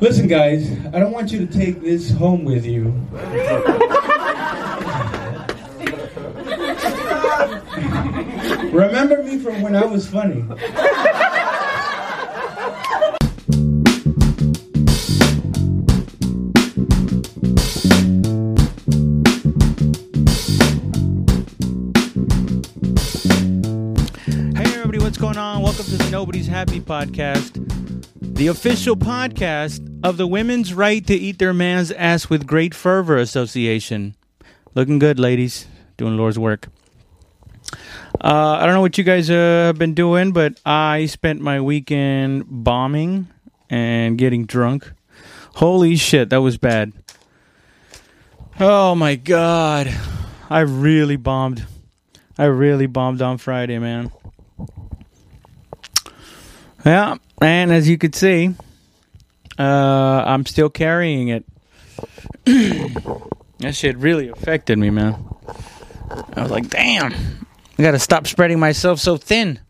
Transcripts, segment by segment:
Listen, guys, I don't want you to take this home with you. Remember me from when I was funny. Hey everybody, what's going on? Welcome to the Nobody's Happy podcast, the official podcast of the Women's Right to Eat Their Man's Ass with Great Fervor Association. Looking good, ladies. Doing Lord's work. Uh, I don't know what you guys uh, have been doing, but I spent my weekend bombing and getting drunk. Holy shit, that was bad. Oh my god. I really bombed. I really bombed on Friday, man. Yeah, and as you could see, uh, I'm still carrying it. that shit really affected me, man. I was like, damn, I gotta stop spreading myself so thin.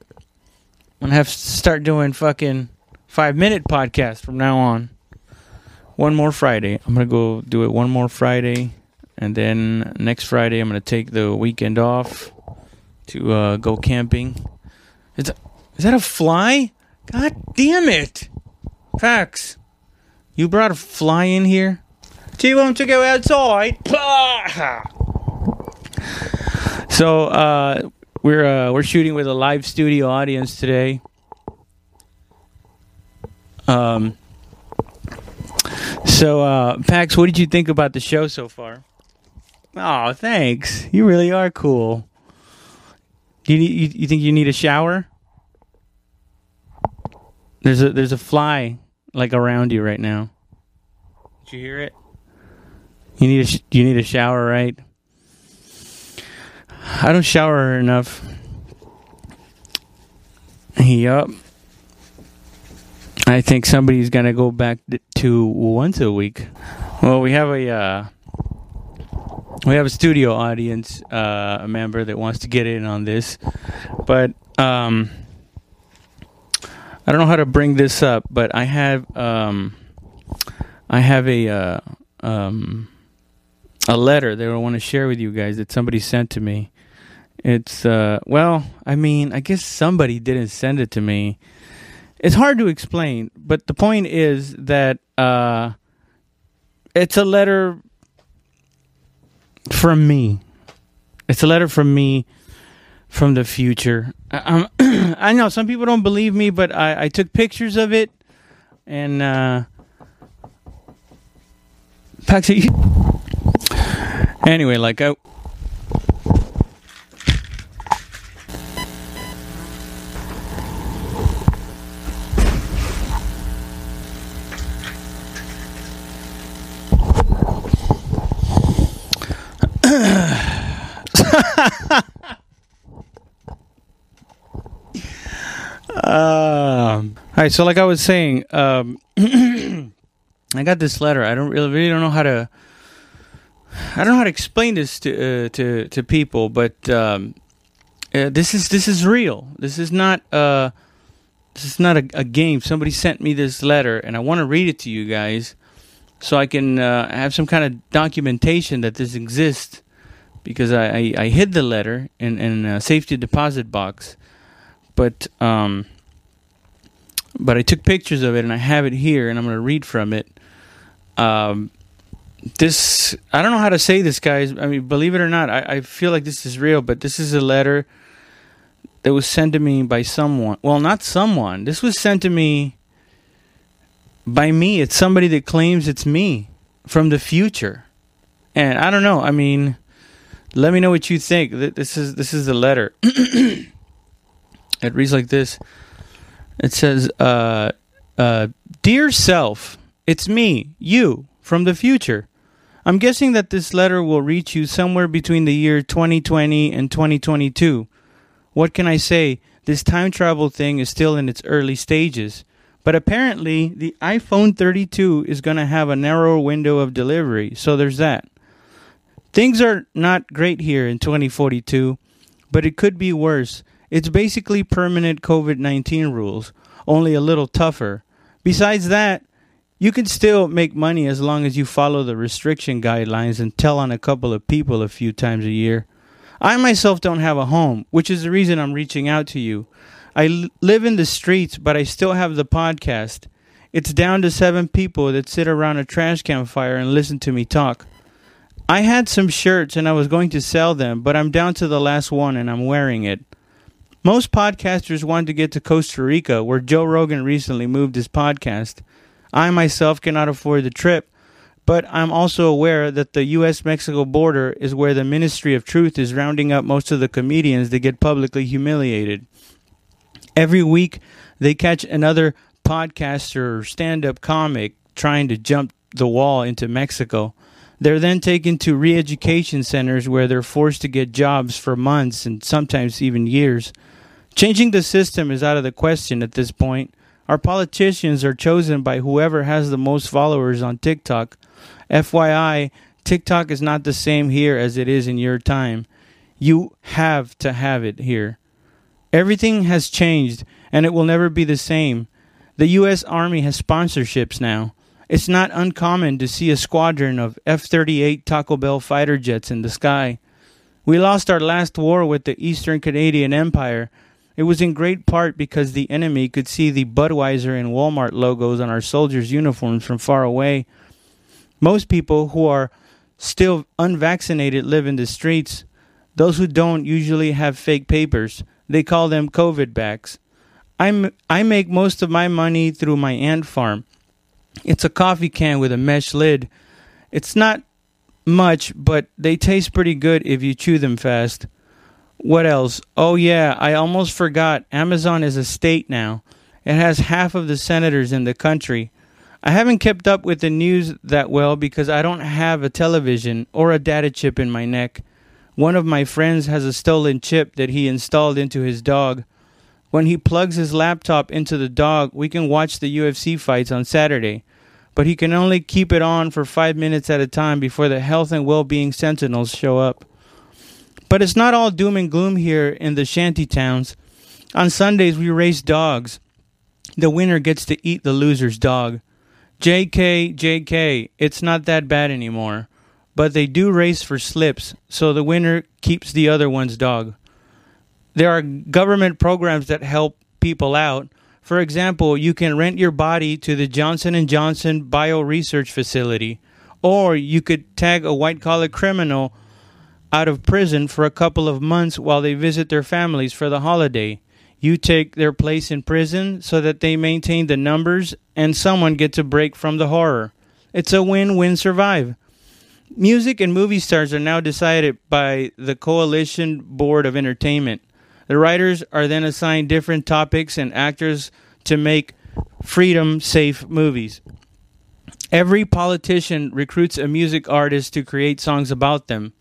I'm gonna have to start doing fucking five minute podcasts from now on. One more Friday. I'm gonna go do it one more Friday, and then next Friday I'm gonna take the weekend off to uh, go camping. Is is that a fly? God damn it! Pax, you brought a fly in here. Do you want to go outside? So uh, we're uh, we're shooting with a live studio audience today. Um. So, uh, Pax, what did you think about the show so far? Oh, thanks. You really are cool. Do you, need, you you think you need a shower? There's a there's a fly like around you right now. Did you hear it? You need a sh- you need a shower, right? I don't shower enough. Yup. I think somebody's gonna go back to once a week. Well, we have a uh, we have a studio audience uh, a member that wants to get in on this, but um, I don't know how to bring this up. But I have um, I have a uh, um, a letter that I want to share with you guys that somebody sent to me. It's uh, well, I mean, I guess somebody didn't send it to me. It's hard to explain, but the point is that uh, it's a letter from me. It's a letter from me from the future. I, I'm- I know some people don't believe me, but I, I took pictures of it, and uh, Paxi. Anyway, like I. Um, all right, so like I was saying, um, I got this letter. I don't really, really don't know how to. I don't know how to explain this to uh, to to people, but um, uh, this is this is real. This is not uh, this is not a, a game. Somebody sent me this letter, and I want to read it to you guys, so I can uh, have some kind of documentation that this exists. Because I, I, I hid the letter in in a safety deposit box, but um, but I took pictures of it and I have it here, and I'm going to read from it. Um, this I don't know how to say this, guys. I mean, believe it or not, I, I feel like this is real, but this is a letter that was sent to me by someone. Well, not someone. This was sent to me by me. It's somebody that claims it's me from the future, and I don't know. I mean, let me know what you think. This is this is the letter. it reads like this. It says, uh, uh, Dear self, it's me, you, from the future. I'm guessing that this letter will reach you somewhere between the year 2020 and 2022. What can I say? This time travel thing is still in its early stages. But apparently, the iPhone 32 is going to have a narrower window of delivery, so there's that. Things are not great here in 2042, but it could be worse. It's basically permanent COVID 19 rules, only a little tougher. Besides that, You can still make money as long as you follow the restriction guidelines and tell on a couple of people a few times a year. I myself don't have a home, which is the reason I'm reaching out to you. I l- live in the streets, but I still have the podcast. It's down to seven people that sit around a trash campfire and listen to me talk. I had some shirts and I was going to sell them, but I'm down to the last one and I'm wearing it. Most podcasters want to get to Costa Rica, where Joe Rogan recently moved his podcast. I myself cannot afford the trip, but I'm also aware that the US Mexico border is where the Ministry of Truth is rounding up most of the comedians that get publicly humiliated. Every week, they catch another podcaster or stand up comic trying to jump the wall into Mexico. They're then taken to re education centers where they're forced to get jobs for months and sometimes even years. Changing the system is out of the question at this point. Our politicians are chosen by whoever has the most followers on TikTok. FYI, TikTok is not the same here as it is in your time. You have to have it here. Everything has changed and it will never be the same. The U.S. Army has sponsorships now. It's not uncommon to see a squadron of F 38 Taco Bell fighter jets in the sky. We lost our last war with the Eastern Canadian Empire. It was in great part because the enemy could see the Budweiser and Walmart logos on our soldiers' uniforms from far away. Most people who are still unvaccinated live in the streets. Those who don't usually have fake papers. They call them COVID backs. I'm, I make most of my money through my ant farm. It's a coffee can with a mesh lid. It's not much, but they taste pretty good if you chew them fast. What else? Oh, yeah, I almost forgot. Amazon is a state now. It has half of the senators in the country. I haven't kept up with the news that well because I don't have a television or a data chip in my neck. One of my friends has a stolen chip that he installed into his dog. When he plugs his laptop into the dog, we can watch the UFC fights on Saturday, but he can only keep it on for five minutes at a time before the health and well being sentinels show up. But it's not all doom and gloom here in the shanty towns. On Sundays, we race dogs. The winner gets to eat the loser's dog. JK, JK, it's not that bad anymore. But they do race for slips, so the winner keeps the other one's dog there are government programs that help people out. For example, you can rent your body to the Johnson and Johnson Bio Research Facility, or you could tag a white-collar criminal out of prison for a couple of months while they visit their families for the holiday. You take their place in prison so that they maintain the numbers and someone gets a break from the horror. It's a win-win survive. Music and movie stars are now decided by the Coalition Board of Entertainment. The writers are then assigned different topics and actors to make freedom safe movies. Every politician recruits a music artist to create songs about them.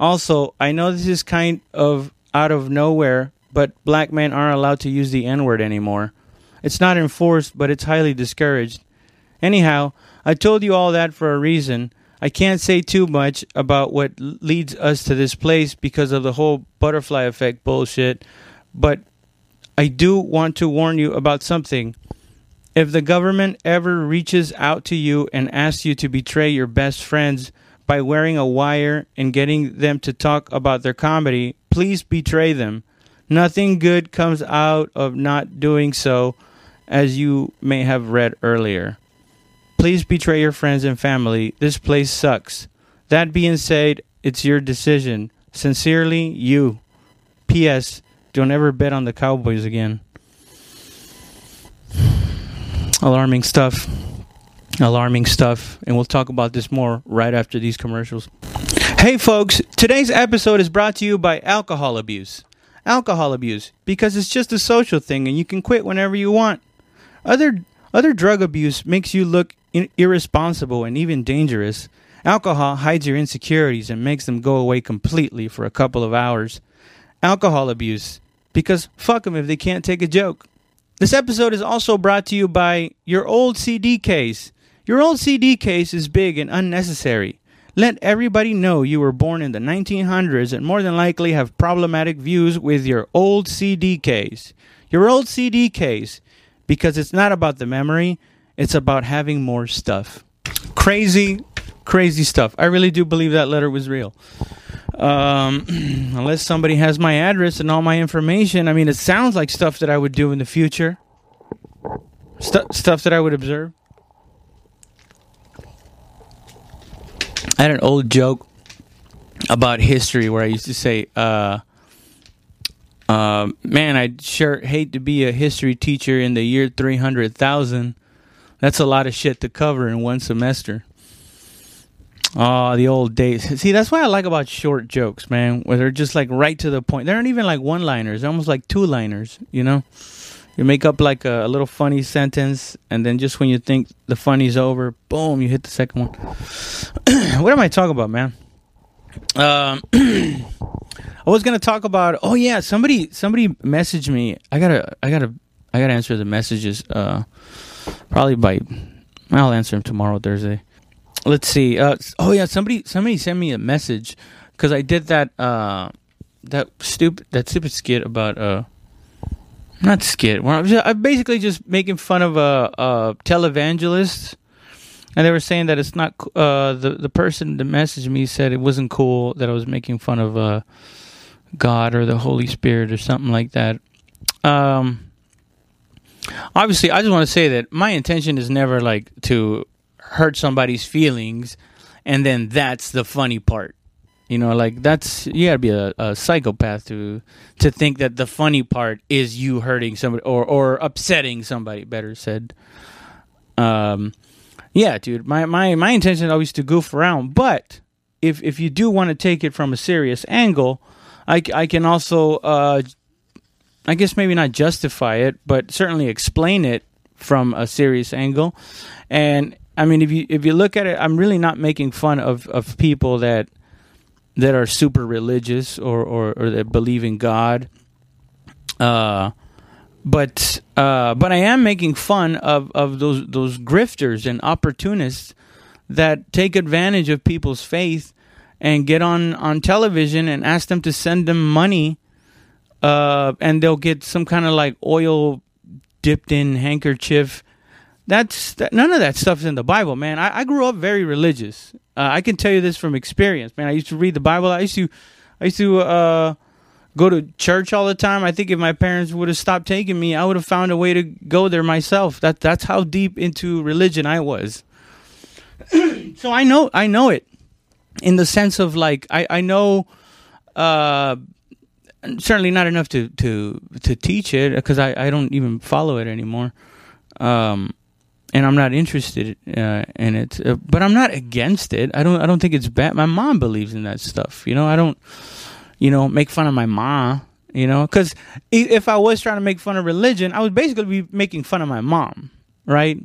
Also, I know this is kind of out of nowhere, but black men aren't allowed to use the N word anymore. It's not enforced, but it's highly discouraged. Anyhow, I told you all that for a reason. I can't say too much about what leads us to this place because of the whole butterfly effect bullshit, but I do want to warn you about something. If the government ever reaches out to you and asks you to betray your best friends by wearing a wire and getting them to talk about their comedy, please betray them. Nothing good comes out of not doing so, as you may have read earlier. Please betray your friends and family. This place sucks. That being said, it's your decision. Sincerely, you. P.S. Don't ever bet on the Cowboys again. Alarming stuff. Alarming stuff. And we'll talk about this more right after these commercials. Hey, folks. Today's episode is brought to you by alcohol abuse. Alcohol abuse, because it's just a social thing and you can quit whenever you want. Other other drug abuse makes you look in- irresponsible and even dangerous. Alcohol hides your insecurities and makes them go away completely for a couple of hours. Alcohol abuse, because fuck them if they can't take a joke. This episode is also brought to you by your old CD case. Your old CD case is big and unnecessary. Let everybody know you were born in the 1900s and more than likely have problematic views with your old CD case. Your old CD case, because it's not about the memory, It's about having more stuff. Crazy, crazy stuff. I really do believe that letter was real. Um, unless somebody has my address and all my information, I mean, it sounds like stuff that I would do in the future. Stu- stuff that I would observe. I had an old joke about history where I used to say, uh, uh, man, I'd sure hate to be a history teacher in the year 300,000. That's a lot of shit to cover in one semester. Oh, the old days. See, that's what I like about short jokes, man, where they're just like right to the point. They aren't even like one liners, they're almost like two liners, you know? You make up like a, a, little funny sentence, and then just when you think the funny's over, boom, you hit the second one. what am I talking about, man? Um, I was gonna talk about. Oh yeah, somebody somebody messaged me. I gotta I gotta I gotta answer the messages. Uh, probably by I'll answer them tomorrow, Thursday. Let's see. Uh, oh yeah, somebody somebody sent me a message because I did that uh that stupid that stupid skit about uh not skit. I'm, just, I'm basically just making fun of a, a televangelist, and they were saying that it's not. Uh, the the person that messaged me said it wasn't cool that I was making fun of uh, God or the Holy Spirit or something like that. Um, obviously, I just want to say that my intention is never like to hurt somebody's feelings, and then that's the funny part. You know, like that's you gotta be a, a, psychopath to to think that the funny part is you hurting somebody or or upsetting somebody. Better said. Um, yeah, dude. My my my intention is always to goof around, but if if you do want to take it from a serious angle, I I can also uh, I guess maybe not justify it, but certainly explain it from a serious angle. And I mean, if you if you look at it, I'm really not making fun of of people that that are super religious or, or, or that believe in God. Uh, but uh, but I am making fun of, of those those grifters and opportunists that take advantage of people's faith and get on, on television and ask them to send them money, uh, and they'll get some kind of like oil dipped in handkerchief. That's that, none of that stuff's in the Bible, man. I, I grew up very religious. Uh, I can tell you this from experience, man. I used to read the Bible. I used to, I used to uh, go to church all the time. I think if my parents would have stopped taking me, I would have found a way to go there myself. That that's how deep into religion I was. so I know I know it in the sense of like I I know uh, certainly not enough to to to teach it because I I don't even follow it anymore. Um, and I'm not interested uh, in it. Uh, but I'm not against it. I don't. I don't think it's bad. My mom believes in that stuff. You know. I don't. You know, make fun of my mom. You know, because if I was trying to make fun of religion, I would basically be making fun of my mom, right?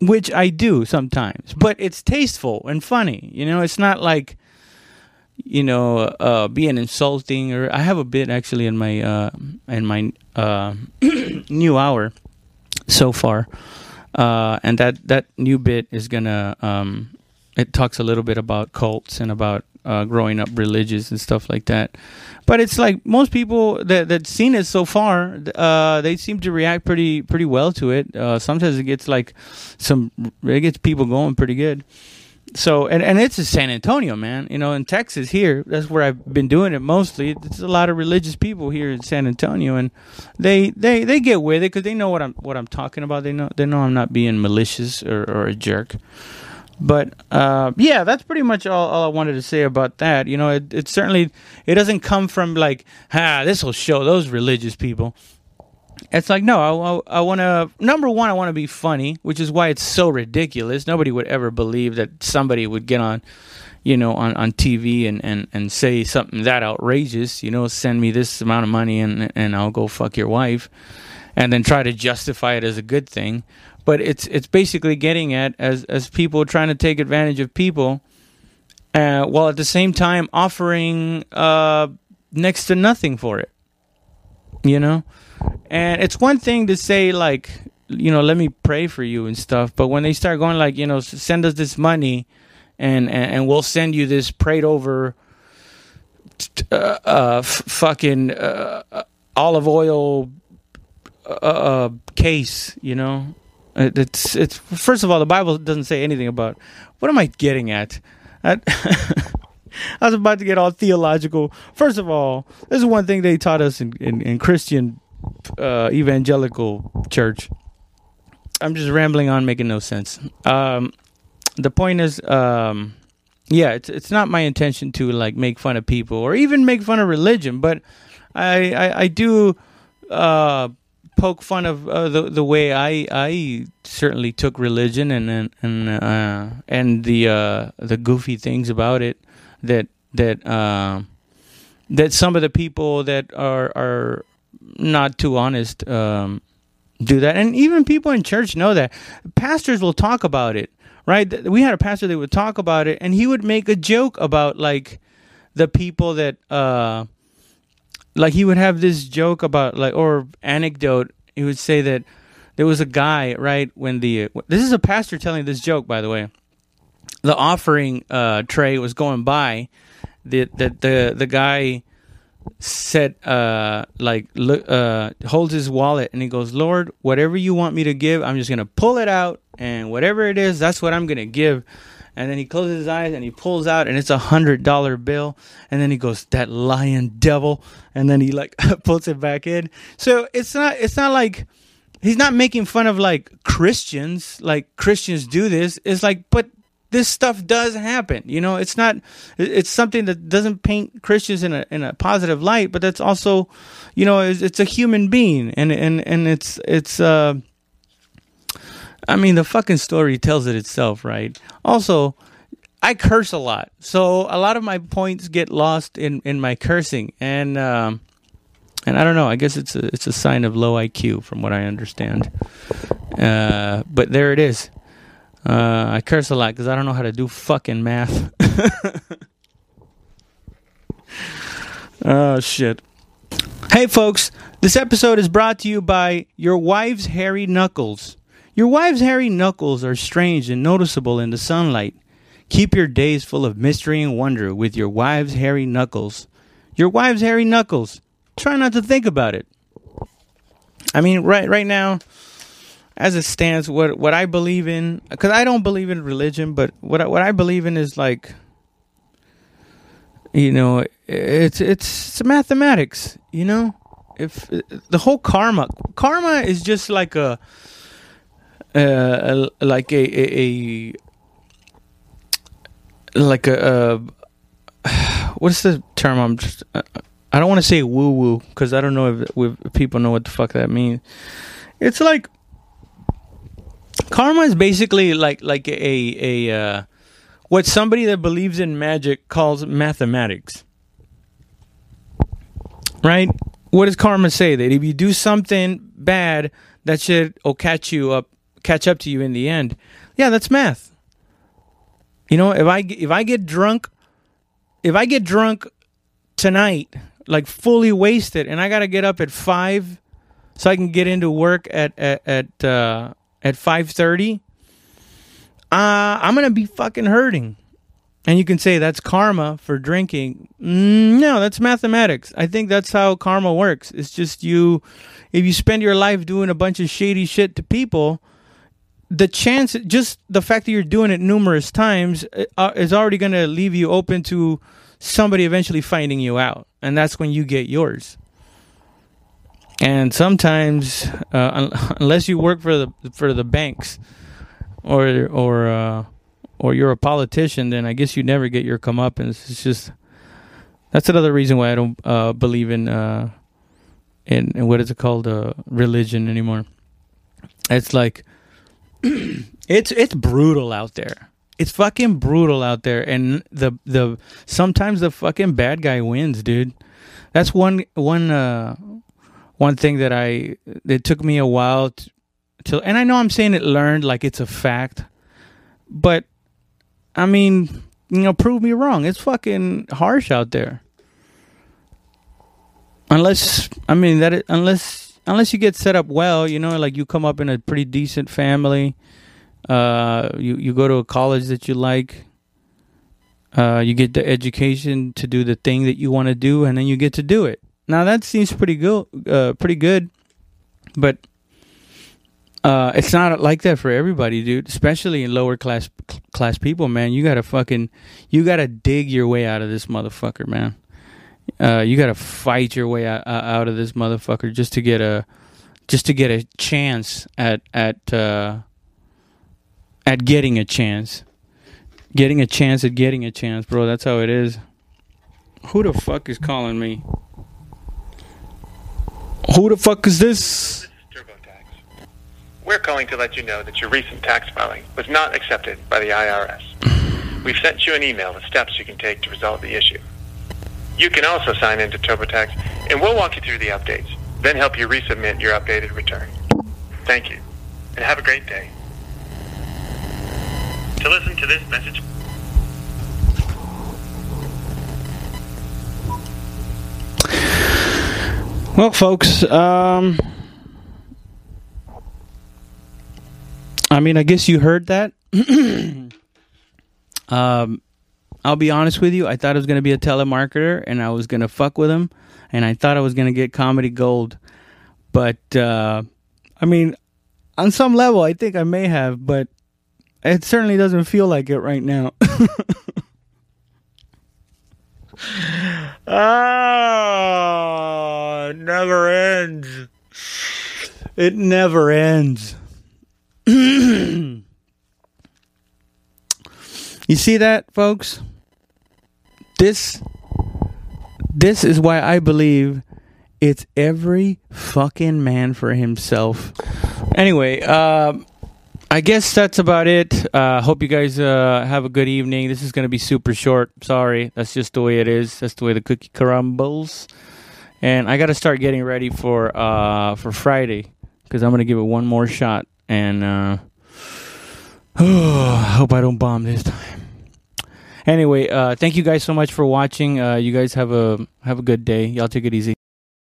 Which I do sometimes, but it's tasteful and funny. You know, it's not like you know uh, being insulting. Or I have a bit actually in my uh, in my uh, new hour so far uh, and that that new bit is gonna um, it talks a little bit about cults and about uh, growing up religious and stuff like that. But it's like most people that that seen it so far, uh, they seem to react pretty pretty well to it. Uh, sometimes it gets like some it gets people going pretty good so and, and it's in San Antonio, man. You know, in Texas here, that's where I've been doing it mostly. There's a lot of religious people here in San Antonio, and they they, they get with it because they know what I'm what I'm talking about. They know they know I'm not being malicious or, or a jerk. But uh, yeah, that's pretty much all, all I wanted to say about that. You know, it, it certainly it doesn't come from like, ah, this will show those religious people it's like no i, I, I want to number one i want to be funny which is why it's so ridiculous. Nobody would ever believe that somebody would get on you know on, on tv and, and, and say something that outrageous you know send me this amount of money and, and i'll go fuck your wife and then try to justify it as a good thing. But it's it's basically getting at as as people trying to take advantage of people uh, while at the same time offering uh, next to nothing for it. You know and it's one thing to say like, you know, let me pray for you and stuff, but when they start going like, you know, send us this money, and and, and we'll send you this prayed over, uh, uh f- fucking uh, uh olive oil uh, uh, case, you know, It, it's it's first of all, the Bible doesn't say anything about. What am I getting at? I, I was about to get all theological. First of all, this is one thing they taught us in in, in Christian uh, evangelical church. I'm just rambling on, making no sense. Um, the point is, um, yeah, it's it's not my intention to like make fun of people or even make fun of religion, but I I, I do uh, poke fun of uh, the the way I I certainly took religion and and and, uh, and the uh, the goofy things about it that that uh, that some of the people that are are not too honest um, do that, and even people in church know that. Pastors will talk about it right? We had a pastor that would talk about it, and he would make a joke about like the people that, uh, like he would have this joke about like or anecdote. He would say that there was a guy right when the this is a pastor telling this joke by the way. The offering uh, tray was going by. The the the the guy said uh like look uh holds his wallet and he goes lord whatever you want me to give i'm just gonna pull it out and whatever it is that's what i'm gonna give. And then he closes his eyes and he pulls out and it's a hundred dollar bill. And then he goes that lying devil. And then he like puts it back in. So it's not it's not like he's not making fun of like christians like christians do this. It's like but this stuff does happen. You know, it's not it's something that doesn't paint Christians in a in a positive light, but that's also, you know, it's, it's a human being and and and it's it's uh I mean, the fucking story tells it itself, right? Also, I curse a lot. So, a lot of my points get lost in in my cursing and um and I don't know. I guess it's a it's a sign of low IQ, from what I understand. Uh, but there it is. Uh, I curse a lot because I don't know how to do fucking math. oh, shit. Hey, folks, this episode is brought to you by Your Wife's Hairy Knuckles. Your wife's hairy knuckles are strange and noticeable in the sunlight. Keep your days full of mystery and wonder with your wife's hairy knuckles. Your wife's hairy knuckles. Try not to think about it. I mean, right right now, as it stands, what what I believe in, because I don't believe in religion, but what I, what I believe in is like, you know, it's it's, mathematics. You know, if the whole karma karma is just like a, uh, like a, a, a like a, a what's the term? I'm just I don't want to say woo woo because I don't know if, if people know what the fuck that means. It's like karma is basically like like a a uh, what somebody that believes in magic calls mathematics. Right? What does karma say? That if you do something bad, that shit will catch you up, catch up to you in the end. Yeah, that's math. You know, if I if I get drunk, if I get drunk tonight, like fully wasted, and I gotta get up at five, so I can get into work at at at uh, at 5:30, uh, I'm gonna be fucking hurting. And you can say that's karma for drinking. Mm, no, that's mathematics. I think that's how karma works. It's just you, if you spend your life doing a bunch of shady shit to people, the chance, just the fact that you're doing it numerous times, uh, is already going to leave you open to somebody eventually finding you out. And that's when you get yours and sometimes uh, unless you work for the for the banks or or uh, or you're a politician, then I guess you never get your comeuppance. It's just that's another reason why I don't uh, believe in, uh, in in what is it called uh, religion anymore. It's like it's it's brutal out there. It's fucking brutal out there, and the the sometimes the fucking bad guy wins, dude. That's one one uh, one thing that I it took me a while to, to and I know I'm saying it learned like it's a fact, but I mean, you know, prove me wrong. It's fucking harsh out there. Unless I mean that it, unless unless you get set up well, you know, like you come up in a pretty decent family, uh, you you go to a college that you like, uh, you get the education to do the thing that you want to do, and then you get to do it. Now that seems pretty good, uh, pretty good, but uh, it's not like that for everybody, dude. Especially in lower class class people, man. You gotta fucking, you gotta dig your way out of this motherfucker, man. Uh, you gotta fight your way out, out of this motherfucker just to get a, just to get a chance at at uh, at getting a chance, getting a chance at getting a chance, bro. That's how it is. Who the fuck is calling me? Who the fuck is this? We're calling to let you know that your recent tax filing was not accepted by the IRS. We've sent you an email with steps you can take to resolve the issue. You can also sign into TurboTax, and we'll walk you through the updates, then help you resubmit your updated return. Thank you, and have a great day. To listen to this message, Well, folks, um, I mean, I guess you heard that. um, I'll be honest with you. I thought I was going to be a telemarketer and I was going to fuck with him, and I thought I was going to get comedy gold. But uh, I mean, on some level, I think I may have, but it certainly doesn't feel like it right now. Ah, it never ends. It never ends. you see that, folks? This this is why I believe it's every fucking man for himself. Anyway, um I guess that's about it. Uh, hope you guys uh, have a good evening. This is going to be super short. Sorry. That's just the way it is. That's the way the cookie crumbles. And I got to start getting ready for uh, for Friday because I'm going to give it one more shot. And uh, oh, I hope I don't bomb this time. Anyway, uh, thank you guys so much for watching. Uh, you guys have a have a good day. Y'all take it easy.